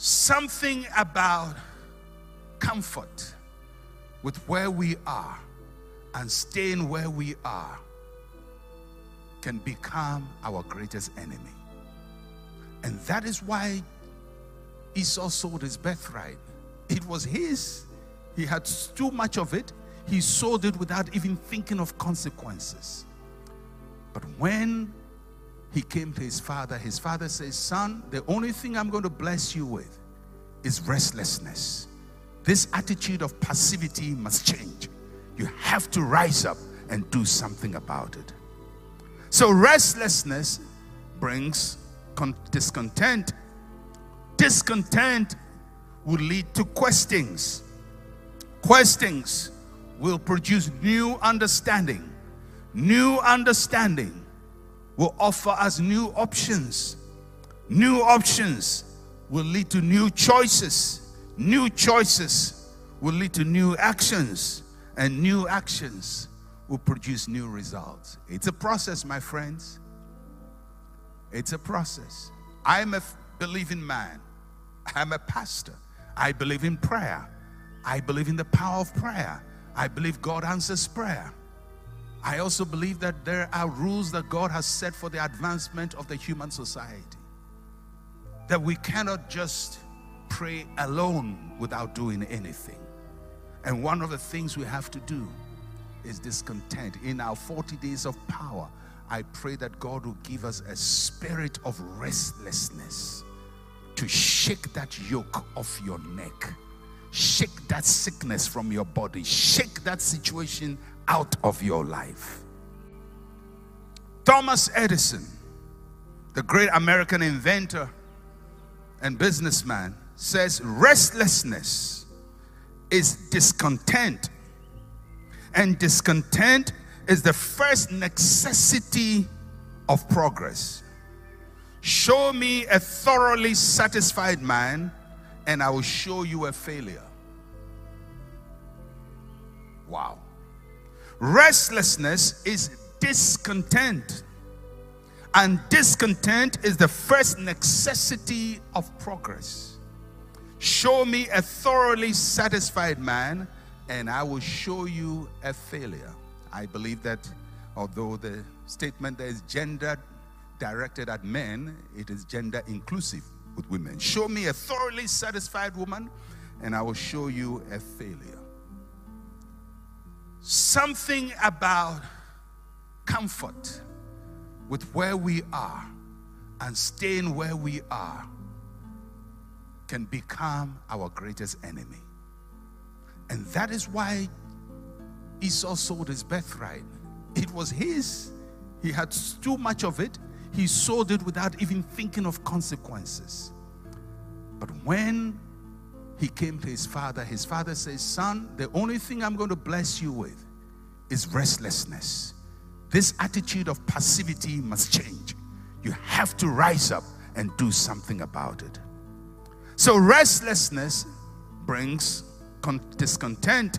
Something about comfort with where we are and staying where we are can become our greatest enemy. And that is why Esau sold his birthright. It was his. He had too much of it. He sold it without even thinking of consequences. But when he came to his father, his father says, Son, the only thing I'm going to bless you with is restlessness. This attitude of passivity must change. You have to rise up and do something about it. So, restlessness brings discontent. Discontent will lead to questions. Questions will produce new understanding. New understanding will offer us new options. New options will lead to new choices. New choices will lead to new actions. And new actions will produce new results. It's a process, my friends. It's a process. I'm a believing man. I'm a pastor. I believe in prayer. I believe in the power of prayer. I believe God answers prayer. I also believe that there are rules that God has set for the advancement of the human society. That we cannot just pray alone without doing anything. And one of the things we have to do is discontent. In our 40 days of power, I pray that God will give us a spirit of restlessness to shake that yoke off your neck, shake that sickness from your body, shake that situation out of your life. Thomas Edison, the great American inventor and businessman, says restlessness is discontent, and discontent is the first necessity of progress. Show me a thoroughly satisfied man, and I will show you a failure. Wow. Restlessness is discontent, and discontent is the first necessity of progress. Show me a thoroughly satisfied man, and I will show you a failure. I believe that although the statement there is gender directed at men, it is gender inclusive with women. Show me a thoroughly satisfied woman, and I will show you a failure. Something about comfort with where we are and staying where we are can become our greatest enemy. And that is why Esau sold his birthright. It was his. He had too much of it. He sold it without even thinking of consequences. But when he came to his father, his father says, Son, the only thing I'm going to bless you with is restlessness. This attitude of passivity must change. You have to rise up and do something about it. So, restlessness brings discontent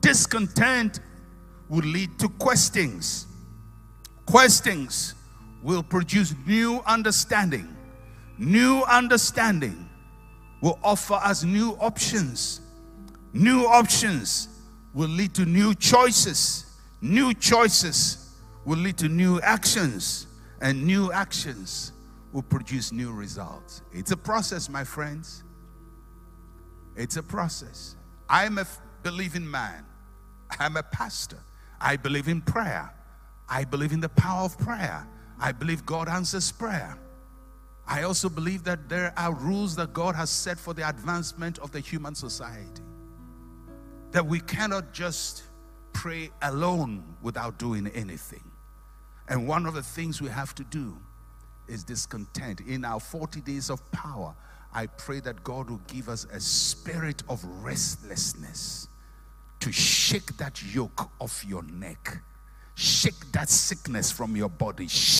discontent will lead to questions. Questions will produce new understanding. New understanding will offer us new options. New options will lead to new choices. New choices will lead to new actions. And new actions will produce new results. It's a process, my friends. It's a process. I'm a believing man. I'm a pastor. I believe in prayer. I believe in the power of prayer. I believe God answers prayer. I also believe that there are rules that God has set for the advancement of the human society. That we cannot just pray alone without doing anything. And one of the things we have to do is discontent. In our 40 days of power, I pray that God will give us a spirit of restlessness to shake that yoke off your neck, shake that sickness from your body.